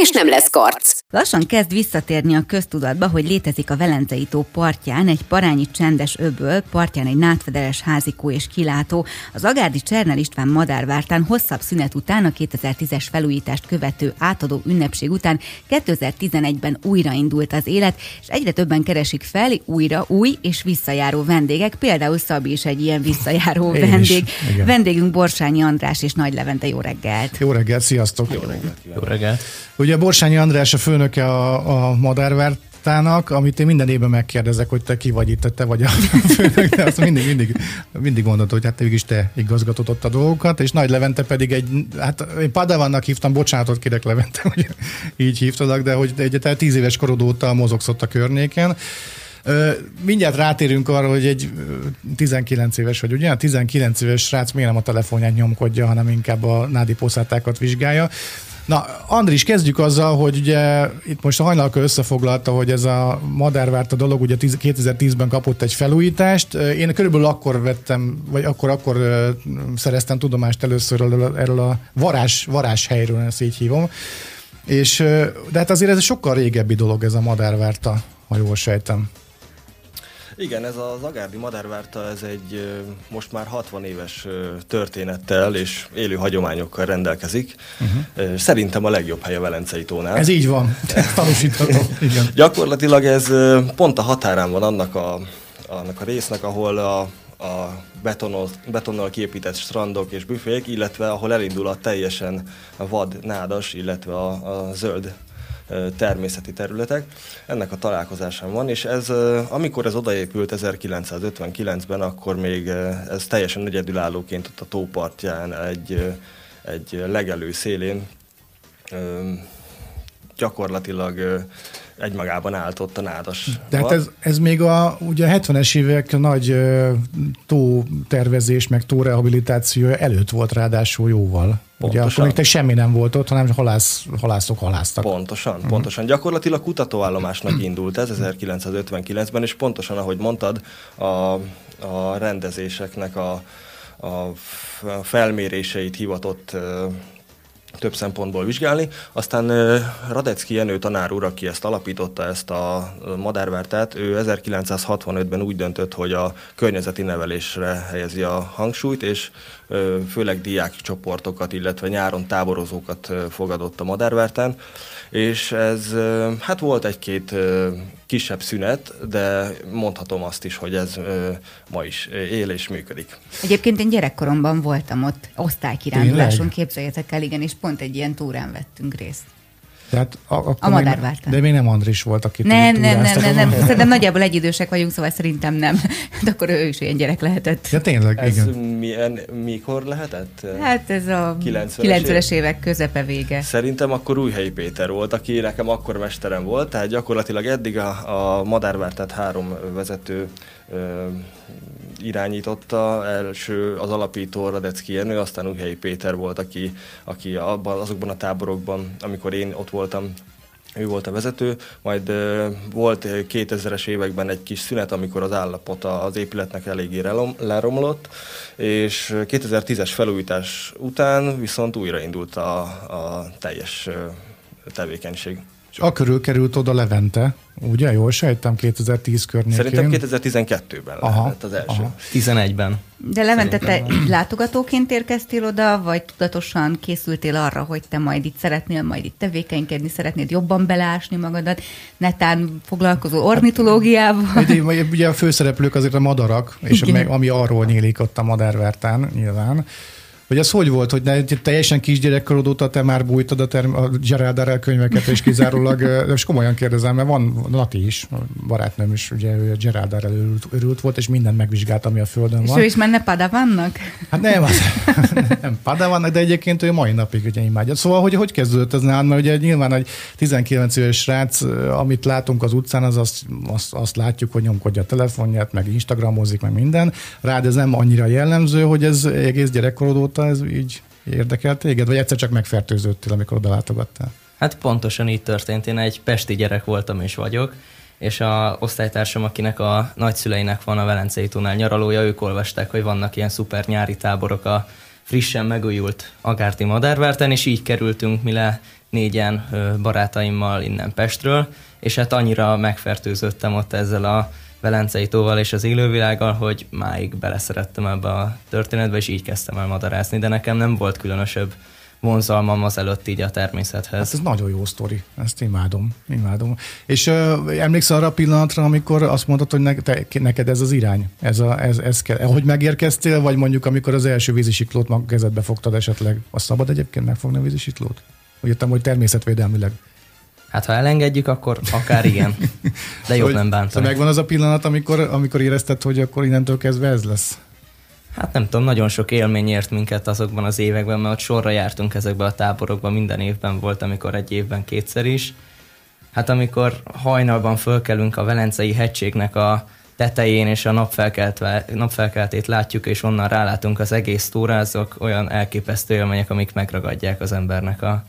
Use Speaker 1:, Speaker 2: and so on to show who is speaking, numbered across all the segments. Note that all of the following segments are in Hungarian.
Speaker 1: és nem lesz karc.
Speaker 2: Lassan kezd visszatérni a köztudatba, hogy létezik a Velencei tó partján egy parányi csendes öböl, partján egy nátfederes házikó és kilátó. Az Agárdi Csernel István madárvártán hosszabb szünet után a 2010-es felújítást követő átadó ünnepség után 2011-ben újraindult az élet, és egyre többen keresik fel újra új és visszajáró vendégek, például Szabi is egy ilyen visszajáró
Speaker 3: Én
Speaker 2: vendég.
Speaker 3: is, igen.
Speaker 2: Vendégünk Borsányi András és Nagy Levente, jó reggelt!
Speaker 3: Jó reggelt, sziasztok!
Speaker 4: Jó reggelt. Jó reggelt.
Speaker 3: Ugye Borsányi András a főnöke a, a madárvártának, amit én minden évben megkérdezek, hogy te ki vagy itt, te vagy a főnök, de azt mindig, mindig, mindig mondod, hogy hát is te igazgatod ott a dolgokat, és Nagy Levente pedig egy, hát én Padavannak hívtam, bocsánatot kérek Levente, hogy így hívtalak, de hogy egy te tíz éves korod óta mozogsz ott a környéken. Mindjárt rátérünk arra, hogy egy ö, 19 éves vagy, ugye? A 19 éves srác miért nem a telefonját nyomkodja, hanem inkább a nádi poszátákat vizsgálja. Na, Andris, kezdjük azzal, hogy ugye itt most a hajnalka összefoglalta, hogy ez a madárvárt a dolog ugye 10 2010-ben kapott egy felújítást. Én körülbelül akkor vettem, vagy akkor, akkor szereztem tudomást először erről a, varázs, varázs helyről, ezt így hívom. És, de hát azért ez sokkal régebbi dolog ez a madárvárta, ha jól sejtem.
Speaker 4: Igen, ez az Agárdi Madárvárta, ez egy most már 60 éves történettel és élő hagyományokkal rendelkezik. Uh-huh. Szerintem a legjobb hely a Velencei tónál.
Speaker 3: Ez így van, tanúsíthatom. Igen.
Speaker 4: Gyakorlatilag ez pont a határán van annak a, annak a résznek, ahol a, a betonnal, betonnal kiépített strandok és büfék, illetve ahol elindul a teljesen vad, nádas, illetve a, a zöld természeti területek. Ennek a találkozásán van, és ez, amikor ez odaépült 1959-ben, akkor még ez teljesen egyedülállóként ott a tópartján egy, egy legelő szélén gyakorlatilag egymagában állt ott a nádas.
Speaker 3: De hát
Speaker 4: vad.
Speaker 3: ez, ez még a, ugye a 70-es évek nagy ö, tótervezés, meg tórehabilitáció előtt volt ráadásul jóval. Ugye
Speaker 4: Pontosan.
Speaker 3: akkor még te semmi nem volt ott, hanem halász, halászok halásztak.
Speaker 4: Pontosan, uh-huh. pontosan. Gyakorlatilag kutatóállomásnak indult ez 1959-ben, és pontosan, ahogy mondtad, a, a rendezéseknek a, a felméréseit hivatott több szempontból vizsgálni. Aztán Radecki Jenő tanár úr, aki ezt alapította, ezt a madárvártát, ő 1965-ben úgy döntött, hogy a környezeti nevelésre helyezi a hangsúlyt, és főleg diákcsoportokat, illetve nyáron táborozókat fogadott a madárvártán, és ez, hát volt egy-két kisebb szünet, de mondhatom azt is, hogy ez ö, ma is él és működik.
Speaker 2: Egyébként én gyerekkoromban voltam ott osztálykiránduláson, képzeljétek el, igen, és pont egy ilyen túrán vettünk részt.
Speaker 3: Tehát a,
Speaker 2: A madárvártán.
Speaker 3: De még nem Andris volt, aki
Speaker 2: Nem, nem, nem, nem, nem. Szerintem nagyjából egyidősek vagyunk, szóval szerintem nem. De akkor ő is ilyen gyerek lehetett.
Speaker 3: Ja, tényleg,
Speaker 4: Ez
Speaker 3: igen.
Speaker 4: milyen, mikor lehetett?
Speaker 2: Hát ez a
Speaker 4: 90-es
Speaker 2: 90-es évek közepe vége.
Speaker 4: Szerintem akkor Újhelyi Péter volt, aki nekem akkor mesterem volt, tehát gyakorlatilag eddig a, a Madárvártát három vezető ö, irányította. Első az alapító Radecki Jenő, aztán Újhelyi Péter volt, aki, aki abban, azokban a táborokban, amikor én ott voltam, ő volt a vezető, majd volt ö, 2000-es években egy kis szünet, amikor az állapota az épületnek eléggé leromlott, és ö, 2010-es felújítás után viszont újraindult a, a teljes tevékenység.
Speaker 3: És a körül került oda Levente, ugye? Jól sejtem, 2010 környékén.
Speaker 4: Szerintem 2012-ben
Speaker 3: Aha,
Speaker 4: lehetett az első.
Speaker 3: aha.
Speaker 5: 11-ben.
Speaker 2: De Levente, te látogatóként érkeztél oda, vagy tudatosan készültél arra, hogy te majd itt szeretnél majd itt tevékenykedni, szeretnéd jobban beleásni magadat, netán foglalkozó ornitológiával?
Speaker 3: Ugye, ugye a főszereplők azért a madarak, és
Speaker 2: Igen.
Speaker 3: meg, ami arról nyílik ott a madárvártán nyilván. Hogy ez hogy volt, hogy ne, teljesen kisgyerekkorod óta te már bújtad a, term- a Gerald Darrell könyveket, és kizárólag, és komolyan kérdezem, mert van Lati is, barátnőm is, ugye ő a Gerald Darrell örült, örült, volt, és mindent megvizsgált, ami a földön van.
Speaker 2: És ő is menne Padavannak?
Speaker 3: Hát nem, az, nem Padavannak, de egyébként ő mai napig ugye imádja. Szóval, hogy hogy kezdődött ez nálad, mert ugye nyilván egy 19 éves srác, amit látunk az utcán, az azt, azt, azt látjuk, hogy nyomkodja a telefonját, meg Instagramozik, meg minden. Rád ez nem annyira jellemző, hogy ez egész gyerekkorod óta ez így érdekel téged, vagy egyszer csak megfertőződtél, amikor oda látogattál?
Speaker 5: Hát pontosan így történt. Én egy pesti gyerek voltam és vagyok, és a osztálytársam, akinek a nagyszüleinek van a Velencei tónál nyaralója, ők olvasták, hogy vannak ilyen szuper nyári táborok a frissen megújult Agárti Madárvárten, és így kerültünk mi le négyen barátaimmal innen Pestről, és hát annyira megfertőzöttem ott ezzel a Velencei tóval és az élővilággal, hogy máig beleszerettem ebbe a történetbe, és így kezdtem el madarászni, de nekem nem volt különösebb vonzalmam az előtt így a természethez.
Speaker 3: Hát ez nagyon jó sztori, ezt imádom, imádom. És uh, emlékszel arra a pillanatra, amikor azt mondtad, hogy ne, te, neked ez az irány, ez, a, ez, ez kell. Hogy megérkeztél, vagy mondjuk amikor az első vízisiklót mag kezedbe fogtad esetleg, az szabad egyébként megfogni a vízisiklót? Úgy értem, hogy természetvédelmileg.
Speaker 5: Hát ha elengedjük, akkor akár igen. De jobb nem bántani.
Speaker 3: Szóval megvan az a pillanat, amikor, amikor érezted, hogy akkor innentől kezdve ez lesz?
Speaker 5: Hát nem tudom, nagyon sok élmény ért minket azokban az években, mert ott sorra jártunk ezekbe a táborokba, minden évben volt, amikor egy évben kétszer is. Hát amikor hajnalban fölkelünk a Velencei hegységnek a tetején, és a napfelkeltét látjuk, és onnan rálátunk az egész túrázok, olyan elképesztő élmények, amik megragadják az embernek a,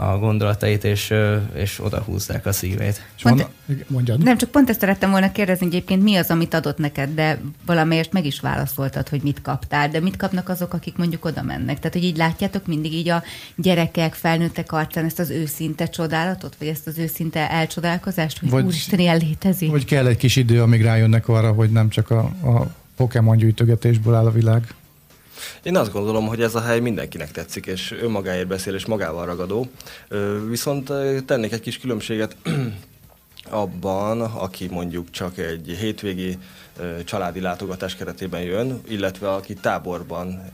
Speaker 5: a gondolatait, és, és oda húzzák a szívét.
Speaker 2: Pont, Mondjad. Nem, csak pont ezt szerettem volna kérdezni, hogy egyébként mi az, amit adott neked, de valamelyest meg is válaszoltad, hogy mit kaptál, de mit kapnak azok, akik mondjuk oda mennek? Tehát, hogy így látjátok mindig így a gyerekek, felnőttek arcán ezt az őszinte csodálatot, vagy ezt az őszinte elcsodálkozást, hogy vagy, úristen, ilyen létezik?
Speaker 3: Vagy kell egy kis idő, amíg rájönnek arra, hogy nem csak a, a Pokémon gyűjtögetésből áll a világ.
Speaker 4: Én azt gondolom, hogy ez a hely mindenkinek tetszik, és önmagáért beszél, és magával ragadó. Viszont tennék egy kis különbséget abban, aki mondjuk csak egy hétvégi családi látogatás keretében jön, illetve aki táborban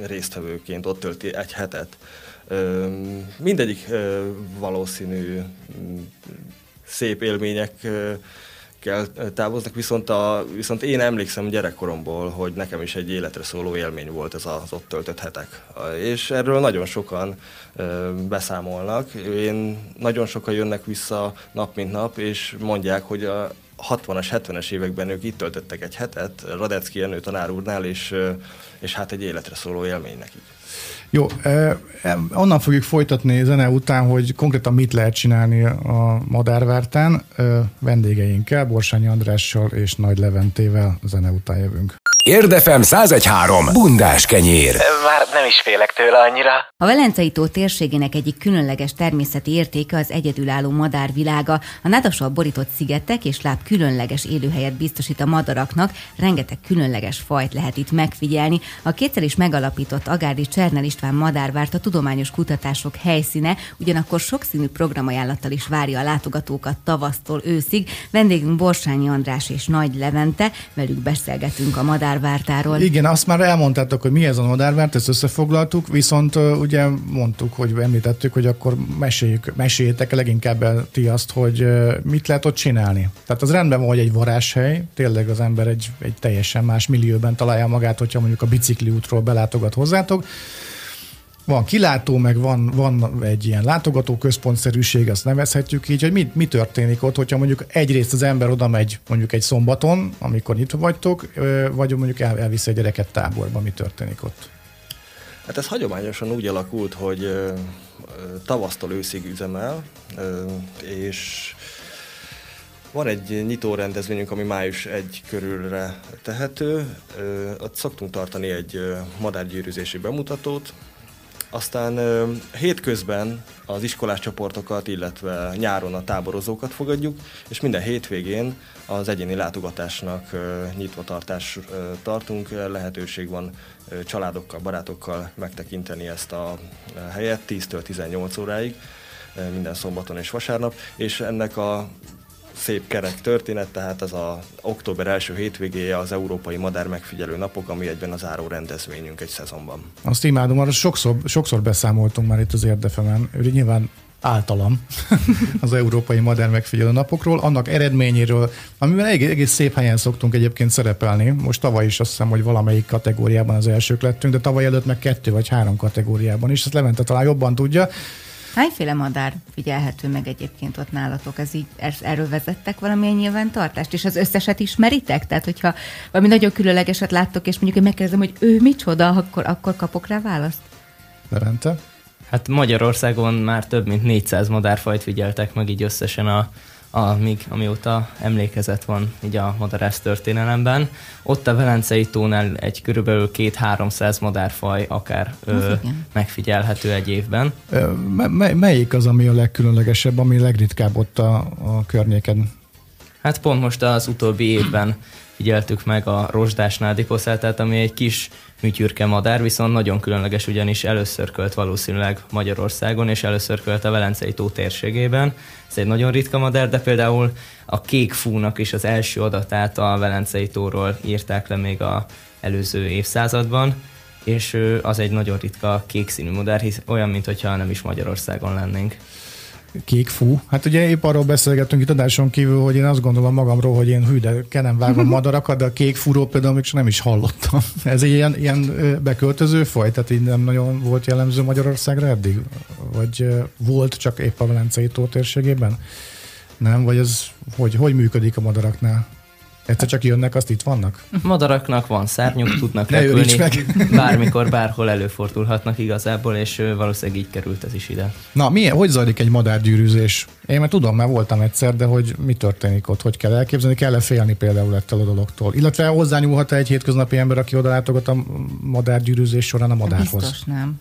Speaker 4: résztvevőként ott tölti egy hetet. Mindegyik valószínű szép élmények kell távoznak, viszont, a, viszont én emlékszem gyerekkoromból, hogy nekem is egy életre szóló élmény volt ez az ott töltött hetek. És erről nagyon sokan beszámolnak. Én nagyon sokan jönnek vissza nap mint nap, és mondják, hogy a 60-as, 70-es években ők itt töltöttek egy hetet, Radecki Jenő tanár úrnál, és, és hát egy életre szóló élmény nekik.
Speaker 3: Jó, eh, onnan fogjuk folytatni zene után, hogy konkrétan mit lehet csinálni a Madárvártán. Eh, vendégeinkkel, Borsányi Andrással és Nagy Leventével zene után jövünk.
Speaker 6: Érdefem 1013. Bundás kenyér.
Speaker 7: Már nem is félek tőle annyira.
Speaker 2: A Velencei tó térségének egyik különleges természeti értéke az egyedülálló madárvilága. A nádassal borított szigetek és láb különleges élőhelyet biztosít a madaraknak, rengeteg különleges fajt lehet itt megfigyelni. A kétszer is megalapított Agárdi Csernel István madárvárt a tudományos kutatások helyszíne, ugyanakkor sokszínű programajánlattal is várja a látogatókat tavasztól őszig. Vendégünk Borsányi András és Nagy Levente, velük beszélgetünk a madár madárvártáról.
Speaker 3: Igen, azt már elmondtátok, hogy mi ez a madárvárt, ezt összefoglaltuk, viszont ugye mondtuk, hogy említettük, hogy akkor meséljük, meséljétek leginkább el ti azt, hogy mit lehet ott csinálni. Tehát az rendben van, hogy egy varázshely, tényleg az ember egy, egy teljesen más millióben találja magát, hogyha mondjuk a bicikli útról belátogat hozzátok, van kilátó, meg van, van egy ilyen látogató központszerűség, azt nevezhetjük így, hogy mi, mi történik ott, hogyha mondjuk egyrészt az ember oda megy mondjuk egy szombaton, amikor nyitva vagytok, vagy mondjuk el, elvisz egy gyereket táborba, mi történik ott?
Speaker 4: Hát ez hagyományosan úgy alakult, hogy tavasztól őszig üzemel, és van egy nyitó rendezvényünk, ami május 1 körülre tehető. Ott szoktunk tartani egy madárgyűrűzési bemutatót, aztán hétközben az iskolás csoportokat, illetve nyáron a táborozókat fogadjuk, és minden hétvégén az egyéni látogatásnak nyitva tartás tartunk. Lehetőség van családokkal, barátokkal megtekinteni ezt a helyet 10-től 18 óráig, minden szombaton és vasárnap, és ennek a szép kerek történet, tehát az a október első hétvégéje az Európai Madár Megfigyelő Napok, ami egyben az záró rendezvényünk egy szezonban.
Speaker 3: Azt imádom, arra sokszor, sokszor beszámoltunk már itt az Érdefemen. Nyilván általam az Európai Modern Megfigyelő Napokról, annak eredményéről, amiben egész, egész szép helyen szoktunk egyébként szerepelni. Most tavaly is azt hiszem, hogy valamelyik kategóriában az elsők lettünk, de tavaly előtt meg kettő vagy három kategóriában is. Ezt Levente talán jobban tudja.
Speaker 2: Hányféle madár figyelhető meg egyébként ott nálatok? Ez így, erről vezettek valamilyen nyilvántartást, és az összeset ismeritek? Tehát, hogyha valami nagyon különlegeset láttok, és mondjuk én megkérdezem, hogy ő micsoda, akkor, akkor kapok rá választ?
Speaker 3: Levente?
Speaker 5: Hát Magyarországon már több mint 400 madárfajt figyeltek meg így összesen a, a, míg, amióta emlékezet van így a madarász történelemben. Ott a Velencei tónál egy körülbelül két-háromszáz madárfaj akár ö, megfigyelhető egy évben.
Speaker 3: M- melyik az, ami a legkülönlegesebb, ami legritkább ott a, a környéken?
Speaker 5: Hát pont most az utóbbi évben figyeltük meg a rozsdás nádiposzátát, ami egy kis műtyürke madár, viszont nagyon különleges, ugyanis először költ valószínűleg Magyarországon, és először költ a Velencei tó térségében. Ez egy nagyon ritka madár, de például a kék fúnak is az első adatát a Velencei tóról írták le még a előző évszázadban, és az egy nagyon ritka kék színű madár, hisz olyan, mintha nem is Magyarországon lennénk
Speaker 3: kék fú. Hát ugye épp arról beszélgettünk itt adáson kívül, hogy én azt gondolom magamról, hogy én hű, de kenem vágom madarakat, de a kék fúról például még nem is hallottam. Ez egy ilyen, ilyen beköltöző faj, tehát így nem nagyon volt jellemző Magyarországra eddig? Vagy volt csak épp a Velencei tó térségében? Nem? Vagy ez hogy, hogy működik a madaraknál? Egyszer csak jönnek, azt itt vannak?
Speaker 5: Madaraknak van szárnyuk, tudnak repülni, bármikor, bárhol előfordulhatnak igazából, és valószínűleg így került ez is ide.
Speaker 3: Na, milyen, hogy zajlik egy madárgyűrűzés? Én már tudom, mert voltam egyszer, de hogy mi történik ott, hogy kell elképzelni, kell-e félni például ettől a dologtól? Illetve hozzányúlhat egy hétköznapi ember, aki oda látogat a madárgyűrűzés során a madárhoz?
Speaker 2: Biztos nem.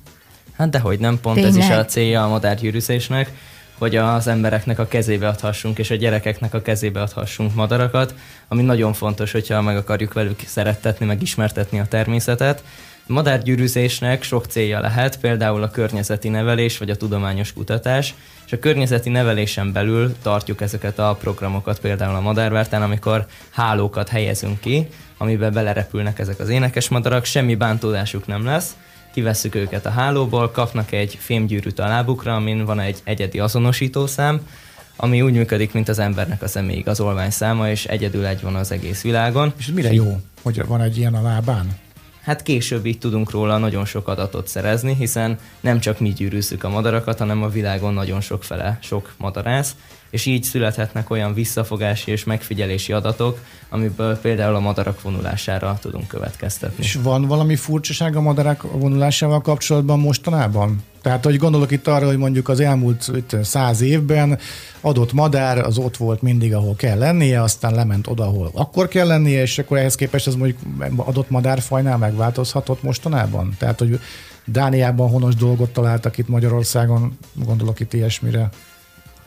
Speaker 5: Hát dehogy nem, pont Tényleg? ez is a célja a madárgyűrűzésnek hogy az embereknek a kezébe adhassunk, és a gyerekeknek a kezébe adhassunk madarakat, ami nagyon fontos, hogyha meg akarjuk velük szerettetni, meg ismertetni a természetet. Madárgyűrűzésnek sok célja lehet, például a környezeti nevelés vagy a tudományos kutatás, és a környezeti nevelésen belül tartjuk ezeket a programokat, például a madárvártán, amikor hálókat helyezünk ki, amiben belerepülnek ezek az énekes madarak, semmi bántódásuk nem lesz, kivesszük őket a hálóból, kapnak egy fémgyűrűt a lábukra, amin van egy egyedi azonosítószám, ami úgy működik, mint az embernek a személyi igazolvány száma, és egyedül egy van az egész világon.
Speaker 3: És mire jó, hogy van egy ilyen a lábán?
Speaker 5: Hát később így tudunk róla nagyon sok adatot szerezni, hiszen nem csak mi gyűrűzzük a madarakat, hanem a világon nagyon sok fele sok madarász, és így születhetnek olyan visszafogási és megfigyelési adatok, amiből például a madarak vonulására tudunk következtetni.
Speaker 3: És van valami furcsaság a madarak vonulásával kapcsolatban mostanában? Tehát, hogy gondolok itt arra, hogy mondjuk az elmúlt száz évben adott madár az ott volt mindig, ahol kell lennie, aztán lement oda, ahol akkor kell lennie, és akkor ehhez képest ez mondjuk adott madárfajnál megváltozhatott mostanában? Tehát, hogy Dániában honos dolgot találtak itt Magyarországon, gondolok itt ilyesmire.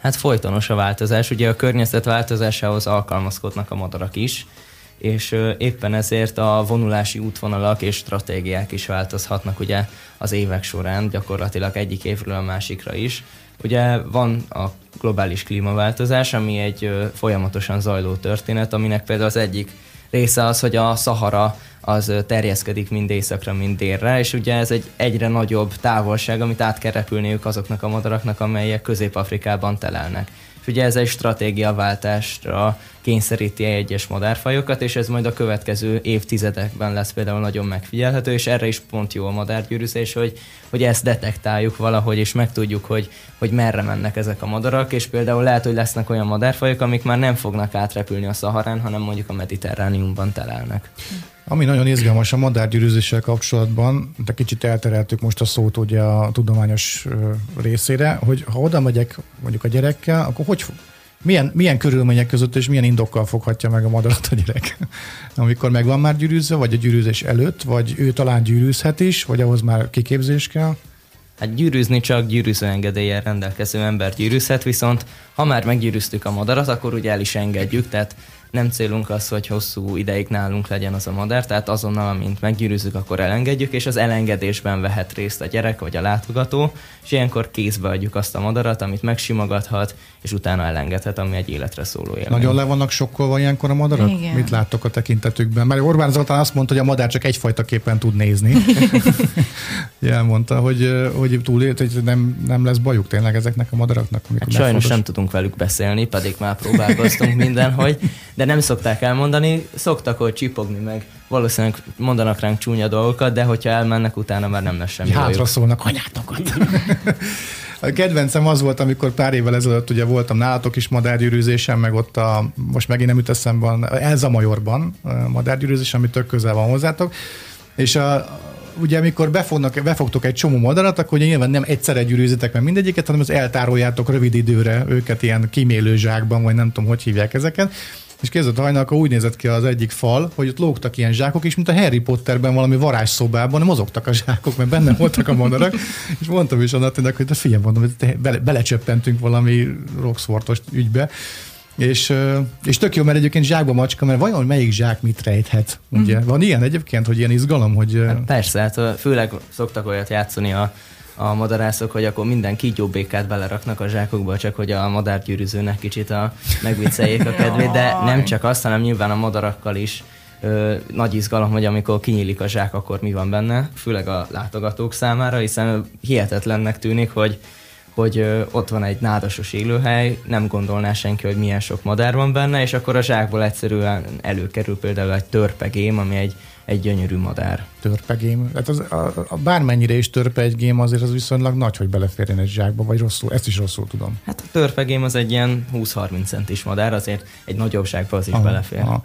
Speaker 5: Hát folytonos a változás. Ugye a környezet változásához alkalmazkodnak a madarak is, és éppen ezért a vonulási útvonalak és stratégiák is változhatnak ugye az évek során, gyakorlatilag egyik évről a másikra is. Ugye van a globális klímaváltozás, ami egy folyamatosan zajló történet, aminek például az egyik része az, hogy a Szahara az terjeszkedik mind északra, mind délre, és ugye ez egy egyre nagyobb távolság, amit át kell repülniük azoknak a madaraknak, amelyek Közép-Afrikában telelnek ugye ez egy stratégiaváltásra kényszeríti egyes madárfajokat, és ez majd a következő évtizedekben lesz például nagyon megfigyelhető, és erre is pont jó a madárgyűrűzés, hogy, hogy ezt detektáljuk valahogy, és megtudjuk, hogy, hogy merre mennek ezek a madarak, és például lehet, hogy lesznek olyan madárfajok, amik már nem fognak átrepülni a Szaharán, hanem mondjuk a Mediterrániumban telelnek.
Speaker 3: Ami nagyon izgalmas a madárgyűrűzéssel kapcsolatban, de kicsit eltereltük most a szót ugye a tudományos részére, hogy ha oda megyek mondjuk a gyerekkel, akkor hogy milyen, milyen körülmények között és milyen indokkal foghatja meg a madarat a gyerek? Amikor meg van már gyűrűzve, vagy a gyűrűzés előtt, vagy ő talán gyűrűzhet is, vagy ahhoz már kiképzés kell?
Speaker 5: Hát gyűrűzni csak gyűrűző engedéllyel rendelkező ember gyűrűzhet, viszont ha már meggyűrűztük a madarat, akkor ugye el is engedjük, tehát nem célunk az, hogy hosszú ideig nálunk legyen az a madár, tehát azonnal, amint meggyűrűzzük, akkor elengedjük, és az elengedésben vehet részt a gyerek vagy a látogató, és ilyenkor kézbe adjuk azt a madarat, amit megsimogathat, és utána elengedhet, ami egy életre szóló élmény.
Speaker 3: Nagyon le vannak sokkolva ilyenkor a madarak?
Speaker 2: Igen.
Speaker 3: Mit láttok a tekintetükben? Mert Orbán Zoltán azt mondta, hogy a madár csak egyfajta képen tud nézni. ja, elmondta, hogy, hogy túlélt, hogy nem, nem lesz bajuk tényleg ezeknek a madaraknak.
Speaker 5: Hát sajnos
Speaker 3: megfontos-
Speaker 5: nem tudunk velük beszélni, pedig már próbálkoztunk mindenhogy, de nem szokták elmondani, szoktak hogy csipogni meg, valószínűleg mondanak ránk csúnya dolgokat, de hogyha elmennek, utána már nem lesz semmi
Speaker 3: Hátra
Speaker 5: bajuk.
Speaker 3: szólnak, anyátokat. A kedvencem az volt, amikor pár évvel ezelőtt ugye voltam nálatok is madárgyűrűzésen, meg ott a, most megint nem jut eszembe, Elza Majorban madárgyűrűzés, ami tök közel van hozzátok, és a, ugye amikor befognak, befogtok egy csomó madarat, akkor ugye nyilván nem egyszerre gyűrűzitek meg mindegyiket, hanem az eltároljátok rövid időre őket ilyen kimélő zsákban, vagy nem tudom, hogy hívják ezeket. És képzeld, hajnal, akkor úgy nézett ki az egyik fal, hogy ott lógtak ilyen zsákok, és mint a Harry Potterben valami varázsszobában mozogtak a zsákok, mert benne voltak a madarak. És mondtam is annak, hogy te figyelj, mondom, hogy bele, belecsöppentünk valami roxfortos ügybe. És, és tök jó, mert egyébként zsákba macska, mert vajon melyik zsák mit rejthet? Ugye? Van ilyen egyébként, hogy ilyen izgalom, hogy... ö,
Speaker 5: Persze, hát főleg szoktak olyat játszani a, a madarászok, hogy akkor minden kígyóbékát beleraknak a zsákokba, csak hogy a madárgyűrűzőnek kicsit a, megvicceljék a kedvét, de nem csak azt, hanem nyilván a madarakkal is ö, nagy izgalom, hogy amikor kinyílik a zsák, akkor mi van benne, főleg a látogatók számára, hiszen hihetetlennek tűnik, hogy hogy ö, ott van egy nádasos élőhely, nem gondolná senki, hogy milyen sok madár van benne, és akkor a zsákból egyszerűen előkerül például egy törpegém, ami egy, egy gyönyörű madár.
Speaker 3: törpegém. Hát az, a, a, bármennyire is törpe egy gém, azért az viszonylag nagy, hogy beleférjen egy zsákba, vagy rosszul. Ezt is rosszul tudom.
Speaker 5: Hát a törpegém az egy ilyen 20-30 centis madár, azért egy nagyobb zsákba az is
Speaker 3: Aha,
Speaker 5: belefér.
Speaker 3: aha.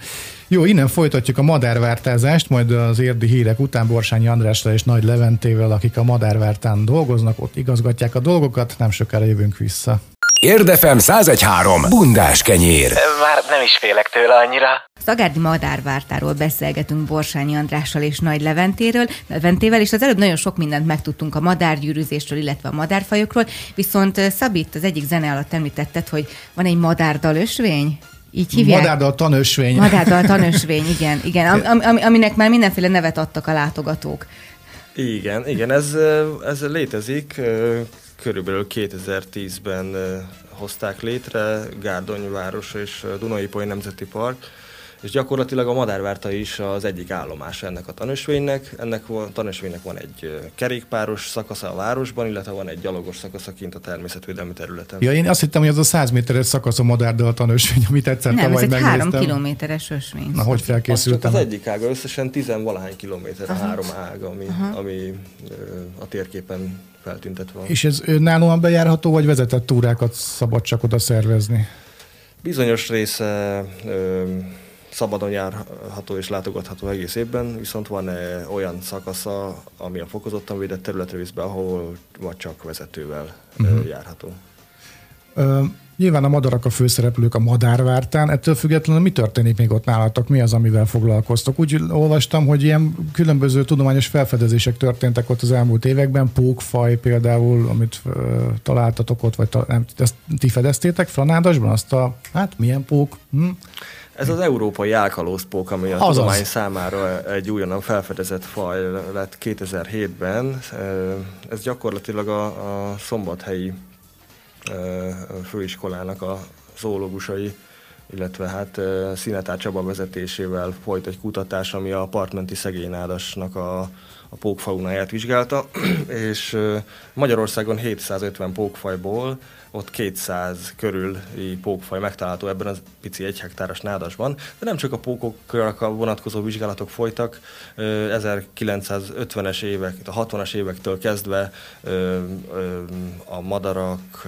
Speaker 3: Jó, innen folytatjuk a madárvártázást, majd az érdi hírek után Borsányi Andrással és Nagy Leventével, akik a madárvártán dolgoznak, ott igazgatják a dolgokat, nem sokára jövünk vissza.
Speaker 6: Érdefem 1013. Bundás kenyér.
Speaker 7: Már nem is félek tőle annyira.
Speaker 2: Szagárdi madárvártáról beszélgetünk Borsányi Andrással és Nagy Leventéről, Leventével, és az előbb nagyon sok mindent megtudtunk a madárgyűrűzésről, illetve a madárfajokról, viszont ö, Szabi itt az egyik zene alatt említetted, hogy van egy madárdal ösvény? Így hívják?
Speaker 3: Madárdal tanösvény.
Speaker 2: Madárdal tanösvény, igen, igen, am, am, aminek már mindenféle nevet adtak a látogatók.
Speaker 4: Igen, igen, ez, ez létezik. Körülbelül 2010-ben ö, hozták létre Gárdony város és ö, Dunai-Poly Nemzeti Park, és gyakorlatilag a Madárvárta is az egyik állomása ennek a tanösvénynek. Ennek a tanösvénynek van egy kerékpáros szakasza a városban, illetve van egy gyalogos szakasza kint a természetvédelmi területen.
Speaker 3: Ja, én azt hittem, hogy az a 100 méteres szakasz a Madárdal tanösvény, amit egyszer
Speaker 2: Nem, ez
Speaker 3: tavaly
Speaker 2: egy három
Speaker 3: megnéztem.
Speaker 2: kilométeres ösvény.
Speaker 3: Na, hogy
Speaker 4: Az
Speaker 3: felkészültem?
Speaker 4: az egyik ága, összesen tizenvalahány kilométer a három ága, ami, ami ö, a térképen feltüntetve van.
Speaker 3: És ez önállóan bejárható, vagy vezetett túrákat szabad csak oda szervezni?
Speaker 4: Bizonyos része ö, szabadon járható és látogatható egész évben, viszont van e, olyan szakasza, ami a fokozottan védett területre visz be, ahol vagy csak vezetővel uh-huh. járható.
Speaker 3: Ö, nyilván a madarak a főszereplők a madárvártán, ettől függetlenül mi történik még ott nálatok? Mi az, amivel foglalkoztok? Úgy olvastam, hogy ilyen különböző tudományos felfedezések történtek ott az elmúlt években, pókfaj például, amit ö, találtatok ott, vagy ta, nem, ezt ti fedeztétek Franádasban, azt a, hát milyen pók? Hm?
Speaker 4: Ez az európai álkalózpók, ami a
Speaker 3: Azaz.
Speaker 4: tudomány számára egy újonnan felfedezett faj lett 2007-ben. Ö, Ez gyakorlatilag a, a szombathelyi ö, főiskolának a zoológusai, illetve hát ö, Szinetár Csaba vezetésével folyt egy kutatás, ami a partmenti szegénynádasnak a, a pókfaunáját vizsgálta, és Magyarországon 750 pókfajból ott 200 körüli pókfaj megtalálható ebben az pici egy hektáros nádasban, de nem csak a pókokra vonatkozó vizsgálatok folytak, ö, 1950-es évek, a 60-as évektől kezdve a madarak,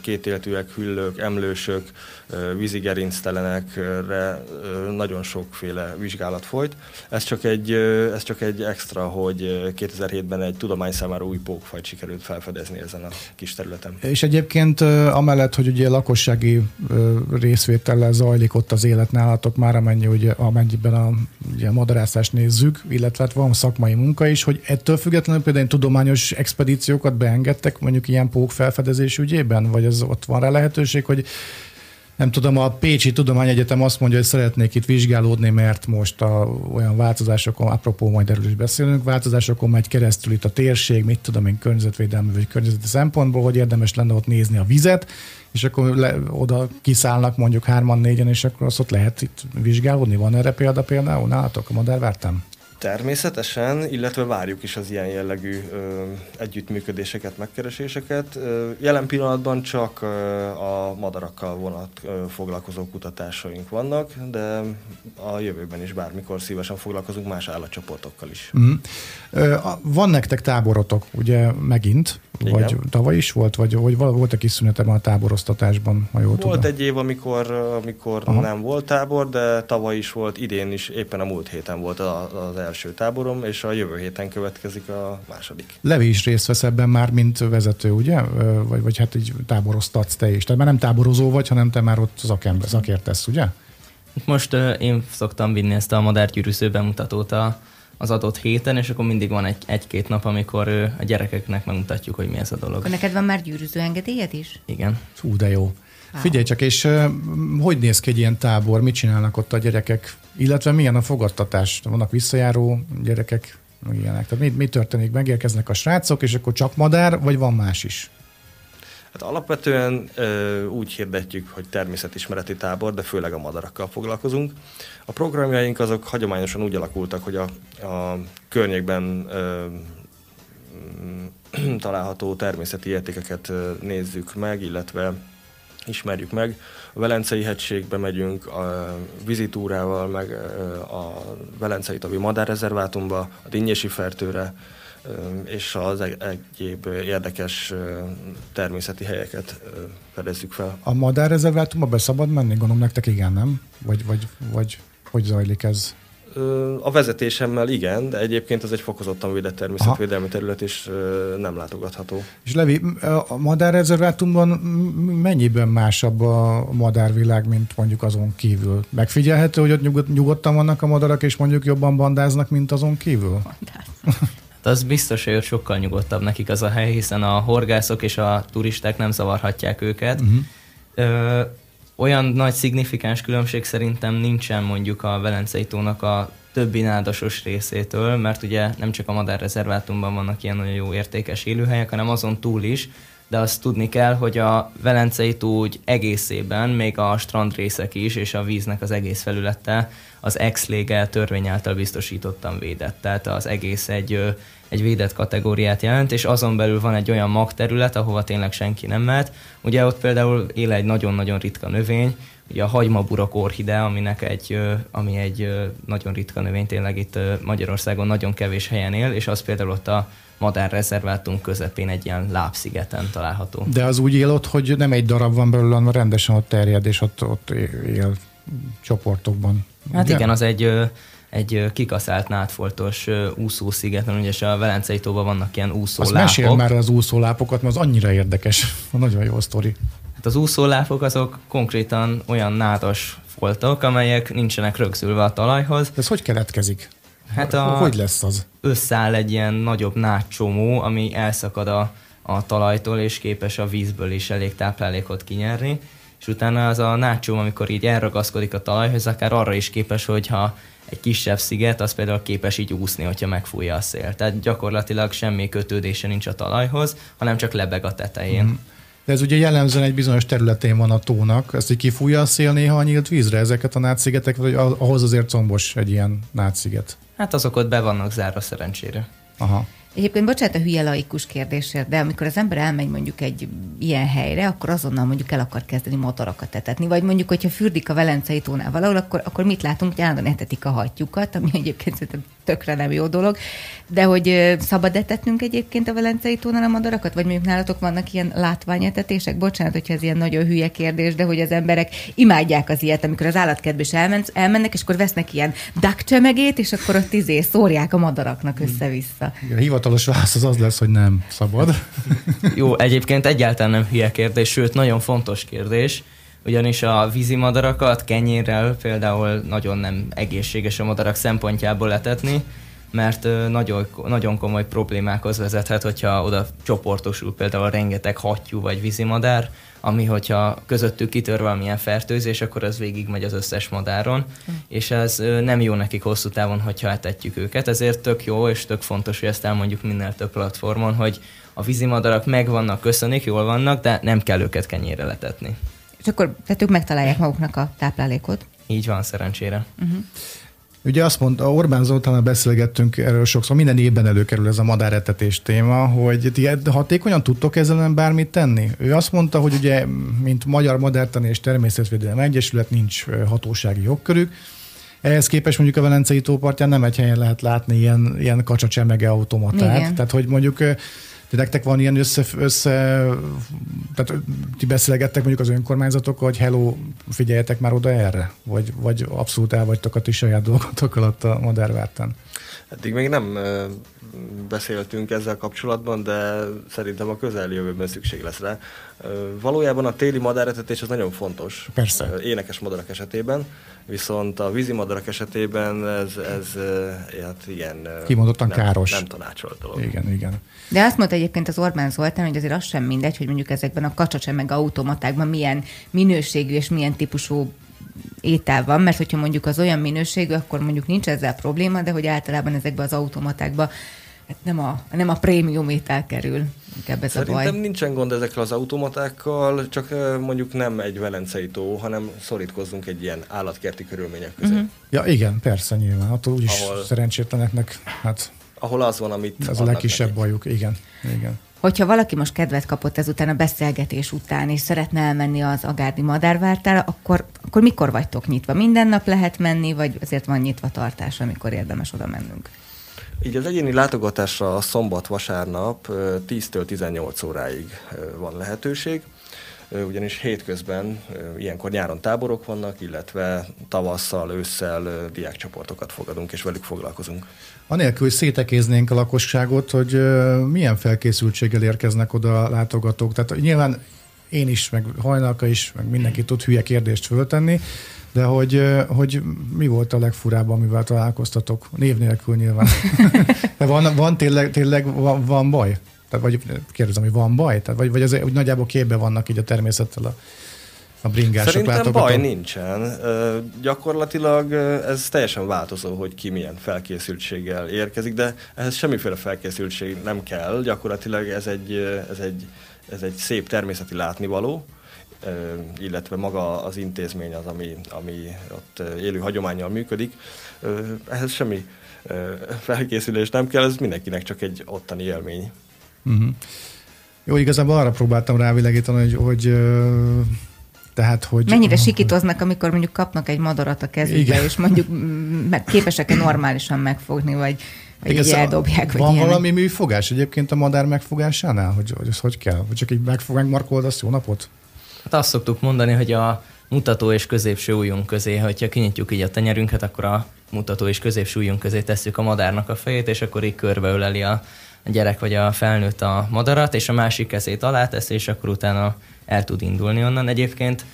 Speaker 4: kétéltűek, hüllők, emlősök, vízigerinctelenekre nagyon sokféle vizsgálat folyt. Ez csak egy, ez csak egy extra, hogy ö, 2007-ben egy tudomány számára új pókfajt sikerült felfedezni ezen a kis területen.
Speaker 3: És egyébként ö, amellett, hogy ugye lakossági részvétellel zajlik ott az élet nálatok már, amennyi, ugye, amennyiben a ugye, madarászást nézzük, illetve hát van szakmai munka is, hogy ettől függetlenül például tudományos expedíciókat beengedtek mondjuk ilyen pók felfedezés ügyében, vagy ez ott van rá lehetőség, hogy nem tudom, a Pécsi Tudományegyetem azt mondja, hogy szeretnék itt vizsgálódni, mert most a, olyan változásokon, apropó majd erről is beszélünk, változásokon megy keresztül itt a térség, mit tudom én, környezetvédelmi vagy környezeti szempontból, hogy érdemes lenne ott nézni a vizet, és akkor le, oda kiszállnak mondjuk hárman, négyen, és akkor azt ott lehet itt vizsgálódni. Van erre példa például nálatok a madárvártán?
Speaker 4: Természetesen, illetve várjuk is az ilyen jellegű ö, együttműködéseket, megkereséseket. Ö, jelen pillanatban csak ö, a madarakkal vonat ö, foglalkozó kutatásaink vannak, de a jövőben is bármikor szívesen foglalkozunk más állatcsoportokkal is.
Speaker 3: Mm. Ö, van nektek táborotok, ugye megint, Igen. vagy tavaly is volt, vagy, vagy volt a kis szünetem a táboroztatásban, ha jól
Speaker 4: Volt
Speaker 3: tudom.
Speaker 4: egy év, amikor, amikor nem volt tábor, de tavaly is volt, idén is, éppen a múlt héten volt az első első táborom, és a jövő héten következik a második.
Speaker 3: Levi is részt vesz ebben már, mint vezető, ugye? Vagy, vagy hát így táboroztatsz te is. Tehát már nem táborozó vagy, hanem te már ott szakember, szakértesz, ugye?
Speaker 5: Most uh, én szoktam vinni ezt a madárgyűrűző bemutatót a, az adott héten, és akkor mindig van egy, egy-két nap, amikor a gyerekeknek megmutatjuk, hogy mi ez a dolog. Akkor
Speaker 2: neked van már gyűrűző engedélyed is?
Speaker 5: Igen.
Speaker 3: Fú, de jó. Figyelj csak, és uh, hogy néz ki egy ilyen tábor, mit csinálnak ott a gyerekek? Illetve milyen a fogadtatás? Vannak visszajáró gyerekek, meg ilyenek. Tehát mi, mi történik? Megérkeznek a srácok, és akkor csak madár, vagy van más is?
Speaker 4: Hát alapvetően ö, úgy hirdetjük, hogy természetismereti tábor, de főleg a madarakkal foglalkozunk. A programjaink azok hagyományosan úgy alakultak, hogy a, a környékben ö, található természeti értékeket nézzük meg, illetve ismerjük meg. A Velencei hegységbe megyünk a vizitúrával, meg a Velencei Tavi Madárrezervátumba, a Dinnyési Fertőre, és az egyéb érdekes természeti helyeket fedezzük fel.
Speaker 3: A madárrezervátumba be szabad menni? Gondolom nektek igen, nem? Vagy, vagy, vagy hogy zajlik ez?
Speaker 4: A vezetésemmel igen, de egyébként ez egy fokozottan védett természetvédelmi Aha. terület, és nem látogatható.
Speaker 3: És Levi, a madárrezervátumban mennyiben másabb a madárvilág, mint mondjuk azon kívül? Megfigyelhető, hogy ott nyugod, nyugodtan vannak a madarak, és mondjuk jobban bandáznak, mint azon kívül?
Speaker 5: Hát az biztos, hogy sokkal nyugodtabb nekik az a hely, hiszen a horgászok és a turisták nem zavarhatják őket. Uh-huh. Ö, olyan nagy szignifikáns különbség szerintem nincsen mondjuk a Velencei tónak a többi nádasos részétől, mert ugye nem csak a madárrezervátumban vannak ilyen nagyon jó értékes élőhelyek, hanem azon túl is, de azt tudni kell, hogy a Velencei tó úgy egészében, még a strandrészek is, és a víznek az egész felülete az ex törvény által biztosítottan védett. Tehát az egész egy egy védett kategóriát jelent, és azon belül van egy olyan magterület, ahova tényleg senki nem mehet. Ugye ott például él egy nagyon-nagyon ritka növény, ugye a hagymaburok orchidea, aminek egy, ami egy nagyon ritka növény, tényleg itt Magyarországon nagyon kevés helyen él, és az például ott a madárrezervátum közepén egy ilyen lábszigeten található.
Speaker 3: De az úgy él ott, hogy nem egy darab van belőle, hanem rendesen ott terjed, és ott, ott él csoportokban.
Speaker 5: Hát Ugye? igen, az egy egy kikaszált nátfoltos úszósziget, ugye a Velencei tóban vannak ilyen úszólápok.
Speaker 3: Azt mesél már az úszólápokat, mert az annyira érdekes. Nagyon jó sztori.
Speaker 5: Hát az úszólápok azok konkrétan olyan nádas foltok, amelyek nincsenek rögzülve a talajhoz.
Speaker 3: Ez hogy keletkezik?
Speaker 5: Hát a,
Speaker 3: hogy lesz az?
Speaker 5: Összeáll egy ilyen nagyobb nátcsomó, ami elszakad a, a talajtól, és képes a vízből is elég táplálékot kinyerni és utána az a nácsóm, amikor így elragaszkodik a talajhoz, akár arra is képes, hogyha egy kisebb sziget, az például képes így úszni, hogyha megfújja a szél. Tehát gyakorlatilag semmi kötődése nincs a talajhoz, hanem csak lebeg a tetején. Mm.
Speaker 3: De ez ugye jellemzően egy bizonyos területén van a tónak, ezt így kifújja a szél néha a nyílt vízre ezeket a nátszigetek, vagy ahhoz azért combos egy ilyen nátsziget?
Speaker 5: Hát azok ott be vannak zárva szerencsére.
Speaker 2: Aha. Egyébként bocsánat a hülye laikus kérdésért, de amikor az ember elmegy mondjuk egy ilyen helyre, akkor azonnal mondjuk el akar kezdeni motorokat etetni. Vagy mondjuk, hogyha fürdik a Velencei tónál valahol, akkor, akkor mit látunk, hogy állandóan etetik a hatjukat, ami egyébként szerintem tökre nem jó dolog. De hogy szabad etetnünk egyébként a Velencei tónál a madarakat? Vagy mondjuk nálatok vannak ilyen látványetetések? Bocsánat, hogyha ez ilyen nagyon hülye kérdés, de hogy az emberek imádják az ilyet, amikor az állatkedve is elmen, elmennek, és akkor vesznek ilyen dakcsemegét, és akkor ott izé szórják a madaraknak össze-vissza.
Speaker 3: A hivatalos válasz az az lesz, hogy nem szabad.
Speaker 5: Jó, egyébként egyáltalán nem hülye kérdés, sőt, nagyon fontos kérdés ugyanis a vízimadarakat kenyérrel például nagyon nem egészséges a madarak szempontjából letetni, mert nagyon, nagyon komoly problémákhoz vezethet, hogyha oda csoportosul például rengeteg hattyú vagy vízimadár, ami hogyha közöttük kitör valamilyen fertőzés, akkor az végig megy az összes madáron, mm. és ez nem jó nekik hosszú távon, hogyha etetjük őket, ezért tök jó és tök fontos, hogy ezt elmondjuk minél több platformon, hogy a vízimadarak megvannak, köszönik, jól vannak, de nem kell őket kenyére letetni.
Speaker 2: És akkor tehát ők megtalálják maguknak a táplálékot.
Speaker 5: Így van, szerencsére. Uh-huh.
Speaker 3: Ugye azt mondta, Orbán Zoltánnal beszélgettünk erről sokszor, minden évben előkerül ez a madáretetés téma, hogy ti hatékonyan tudtok ezzel bármit tenni? Ő azt mondta, hogy ugye, mint Magyar Madártani és Természetvédelmi Egyesület nincs hatósági jogkörük, ehhez képest mondjuk a Velencei tópartján nem egy helyen lehet látni ilyen, ilyen kacsa-csemege automatát. Igen. Tehát, hogy mondjuk de nektek van ilyen össze, össze tehát ti beszélgettek mondjuk az önkormányzatokkal, hogy hello, figyeljetek már oda erre? Vagy, vagy abszolút el vagytok a ti saját dolgotok alatt a Madárvártán?
Speaker 4: Eddig még nem beszéltünk ezzel kapcsolatban, de szerintem a közeljövőben szükség lesz rá. Valójában a téli madáretetés az nagyon fontos.
Speaker 3: Persze.
Speaker 4: Énekes madarak esetében, viszont a vízi madarak esetében ez, ez hát igen...
Speaker 3: Kimondottan
Speaker 4: nem,
Speaker 3: káros.
Speaker 4: Nem tanácsolt dolog.
Speaker 3: Igen, igen.
Speaker 2: De azt mondta egyébként az Orbán Zoltán, hogy azért az sem mindegy, hogy mondjuk ezekben a kacsacse meg automatákban milyen minőségű és milyen típusú étel van, mert hogyha mondjuk az olyan minőségű, akkor mondjuk nincs ezzel probléma, de hogy általában ezekben az automatákban hát nem a, nem a prémium étel kerül. Inkább ez
Speaker 4: Szerintem
Speaker 2: a baj.
Speaker 4: nincsen gond ezekkel az automatákkal, csak mondjuk nem egy velencei tó, hanem szorítkozzunk egy ilyen állatkerti körülmények között. Uh-huh.
Speaker 3: Ja igen, persze nyilván. Attól úgyis Ahol... szerencsétleneknek, hát
Speaker 4: ahol az van, amit
Speaker 3: Ez a legkisebb nekik. bajuk, igen. igen.
Speaker 2: Hogyha valaki most kedvet kapott ezután a beszélgetés után, és szeretne elmenni az Agárdi Madárvártára, akkor, akkor mikor vagytok nyitva? Minden nap lehet menni, vagy azért van nyitva tartás, amikor érdemes oda mennünk?
Speaker 4: Így az egyéni látogatásra szombat-vasárnap 10-től 18 óráig van lehetőség ugyanis hétközben ilyenkor nyáron táborok vannak, illetve tavasszal, ősszel diákcsoportokat fogadunk, és velük foglalkozunk.
Speaker 3: Anélkül, hogy szétekéznénk a lakosságot, hogy milyen felkészültséggel érkeznek oda a látogatók. Tehát nyilván én is, meg Hajnalka is, meg mindenki tud hülye kérdést föltenni, de hogy, hogy mi volt a legfurább, amivel találkoztatok? Név nélkül nyilván. de van, van tényleg, tényleg van, van baj? Tehát vagy kérdezem, hogy van baj? Tehát, vagy, vagy az, hogy nagyjából képbe vannak így a természettel a, a bringások
Speaker 4: Szerintem
Speaker 3: látogatók?
Speaker 4: baj nincsen. Uh, gyakorlatilag ez teljesen változó, hogy ki milyen felkészültséggel érkezik, de ehhez semmiféle felkészültség nem kell. Gyakorlatilag ez egy, ez egy, ez egy szép természeti látnivaló, illetve maga az intézmény az, ami, ami ott élő hagyományjal működik. Ehhez semmi felkészülés nem kell, ez mindenkinek csak egy ottani élmény.
Speaker 3: Uh-huh. Jó, igazából arra próbáltam rávilegíteni, hogy, hogy tehát, hogy...
Speaker 2: Mennyire sikítoznak, amikor mondjuk kapnak egy madarat a kezükbe, Igen. és mondjuk meg, képesek-e normálisan megfogni, vagy, vagy így eldobják,
Speaker 3: vagy Van ilyenek. valami műfogás egyébként a madár megfogásánál, hogy, hogy ez hogy kell? Vagy csak így megfog, megmarkolod, azt jó napot?
Speaker 5: Hát azt szoktuk mondani, hogy a mutató és középső ujjunk közé, hogyha kinyitjuk így a tenyerünket, akkor a mutató és középső ujjunk közé tesszük a madárnak a fejét, és akkor így körbeöleli a a gyerek vagy a felnőtt a madarat, és a másik kezét alá teszi, és akkor utána el tud indulni onnan. Egyébként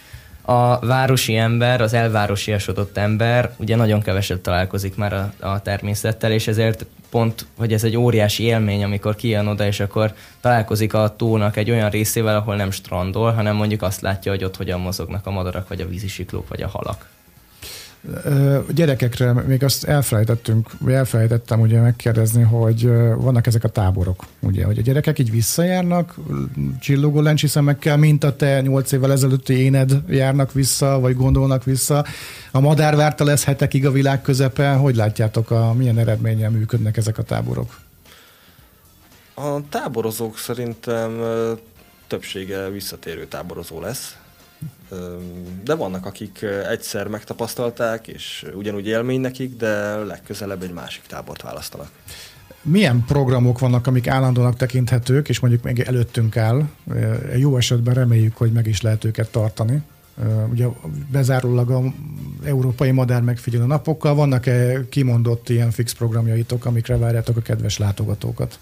Speaker 5: a városi ember, az elvárosiasodott ember ugye nagyon keveset találkozik már a, a természettel, és ezért pont, hogy ez egy óriási élmény, amikor kijön oda, és akkor találkozik a tónak egy olyan részével, ahol nem strandol, hanem mondjuk azt látja, hogy ott hogyan mozognak a madarak, vagy a vízisiklók, vagy a halak
Speaker 3: gyerekekre még azt elfelejtettünk, vagy elfelejtettem ugye megkérdezni, hogy vannak ezek a táborok, ugye, hogy a gyerekek így visszajárnak csillogó lencsi szemekkel, mint a te nyolc évvel ezelőtti éned járnak vissza, vagy gondolnak vissza. A madárvárta lesz hetekig a világ közepe. Hogy látjátok, a, milyen eredménnyel működnek ezek a táborok?
Speaker 4: A táborozók szerintem többsége visszatérő táborozó lesz de vannak, akik egyszer megtapasztalták, és ugyanúgy élmény nekik, de legközelebb egy másik tábort választanak.
Speaker 3: Milyen programok vannak, amik állandónak tekinthetők, és mondjuk még előttünk áll? Jó esetben reméljük, hogy meg is lehet őket tartani. Ugye bezárólag a Európai Madár megfigyelő napokkal vannak-e kimondott ilyen fix programjaitok, amikre várjátok a kedves látogatókat?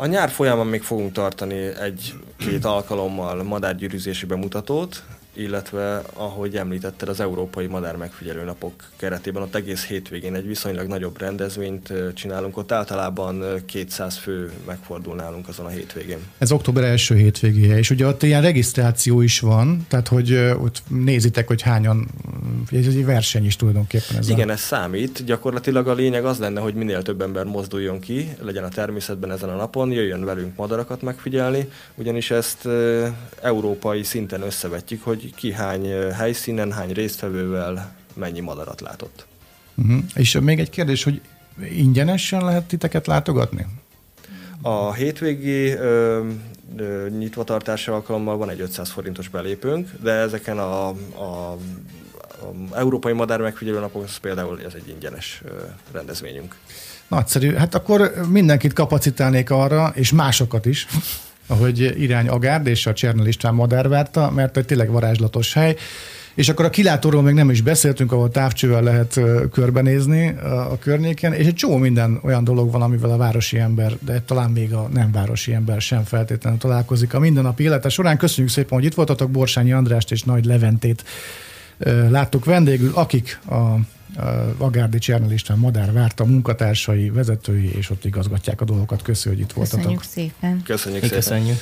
Speaker 4: A nyár folyamán még fogunk tartani egy-két alkalommal madárgyűrűzési bemutatót, illetve ahogy említetted, az Európai Madár Megfigyelő Napok keretében ott egész hétvégén egy viszonylag nagyobb rendezvényt csinálunk. Ott általában 200 fő megfordul nálunk azon a hétvégén.
Speaker 3: Ez október első hétvégéje, és ugye ott ilyen regisztráció is van, tehát hogy ott nézitek, hogy hányan, ez egy verseny is tulajdonképpen.
Speaker 4: Ez Igen, a... ez számít. Gyakorlatilag a lényeg az lenne, hogy minél több ember mozduljon ki, legyen a természetben ezen a napon, jöjjön velünk madarakat megfigyelni, ugyanis ezt európai szinten összevetjük, hogy ki hány helyszínen, hány résztvevővel mennyi madarat látott.
Speaker 3: Uh-huh. És még egy kérdés, hogy ingyenesen lehet titeket látogatni?
Speaker 4: A hétvégi ö, ö, nyitvatartási alkalommal van egy 500 forintos belépőnk, de ezeken a, a, a Európai Madár Megfigyelő Napok az például ez egy ingyenes rendezvényünk.
Speaker 3: Nagyszerű. Hát akkor mindenkit kapacitálnék arra, és másokat is, ahogy irány Agárd és a Csernel István madárvárta, mert egy tényleg varázslatos hely. És akkor a kilátóról még nem is beszéltünk, ahol távcsővel lehet körbenézni a környéken, és egy csomó minden olyan dolog van, amivel a városi ember, de talán még a nem városi ember sem feltétlenül találkozik a mindennapi élete során. Köszönjük szépen, hogy itt voltatok, Borsányi Andrást és Nagy Leventét láttuk vendégül, akik a Agárdi Csernel István Madár várta munkatársai, vezetői, és ott igazgatják a dolgokat. Köszönjük, hogy itt voltatok.
Speaker 2: Köszönjük szépen.
Speaker 4: Köszönjük szépen.
Speaker 5: Köszönjük.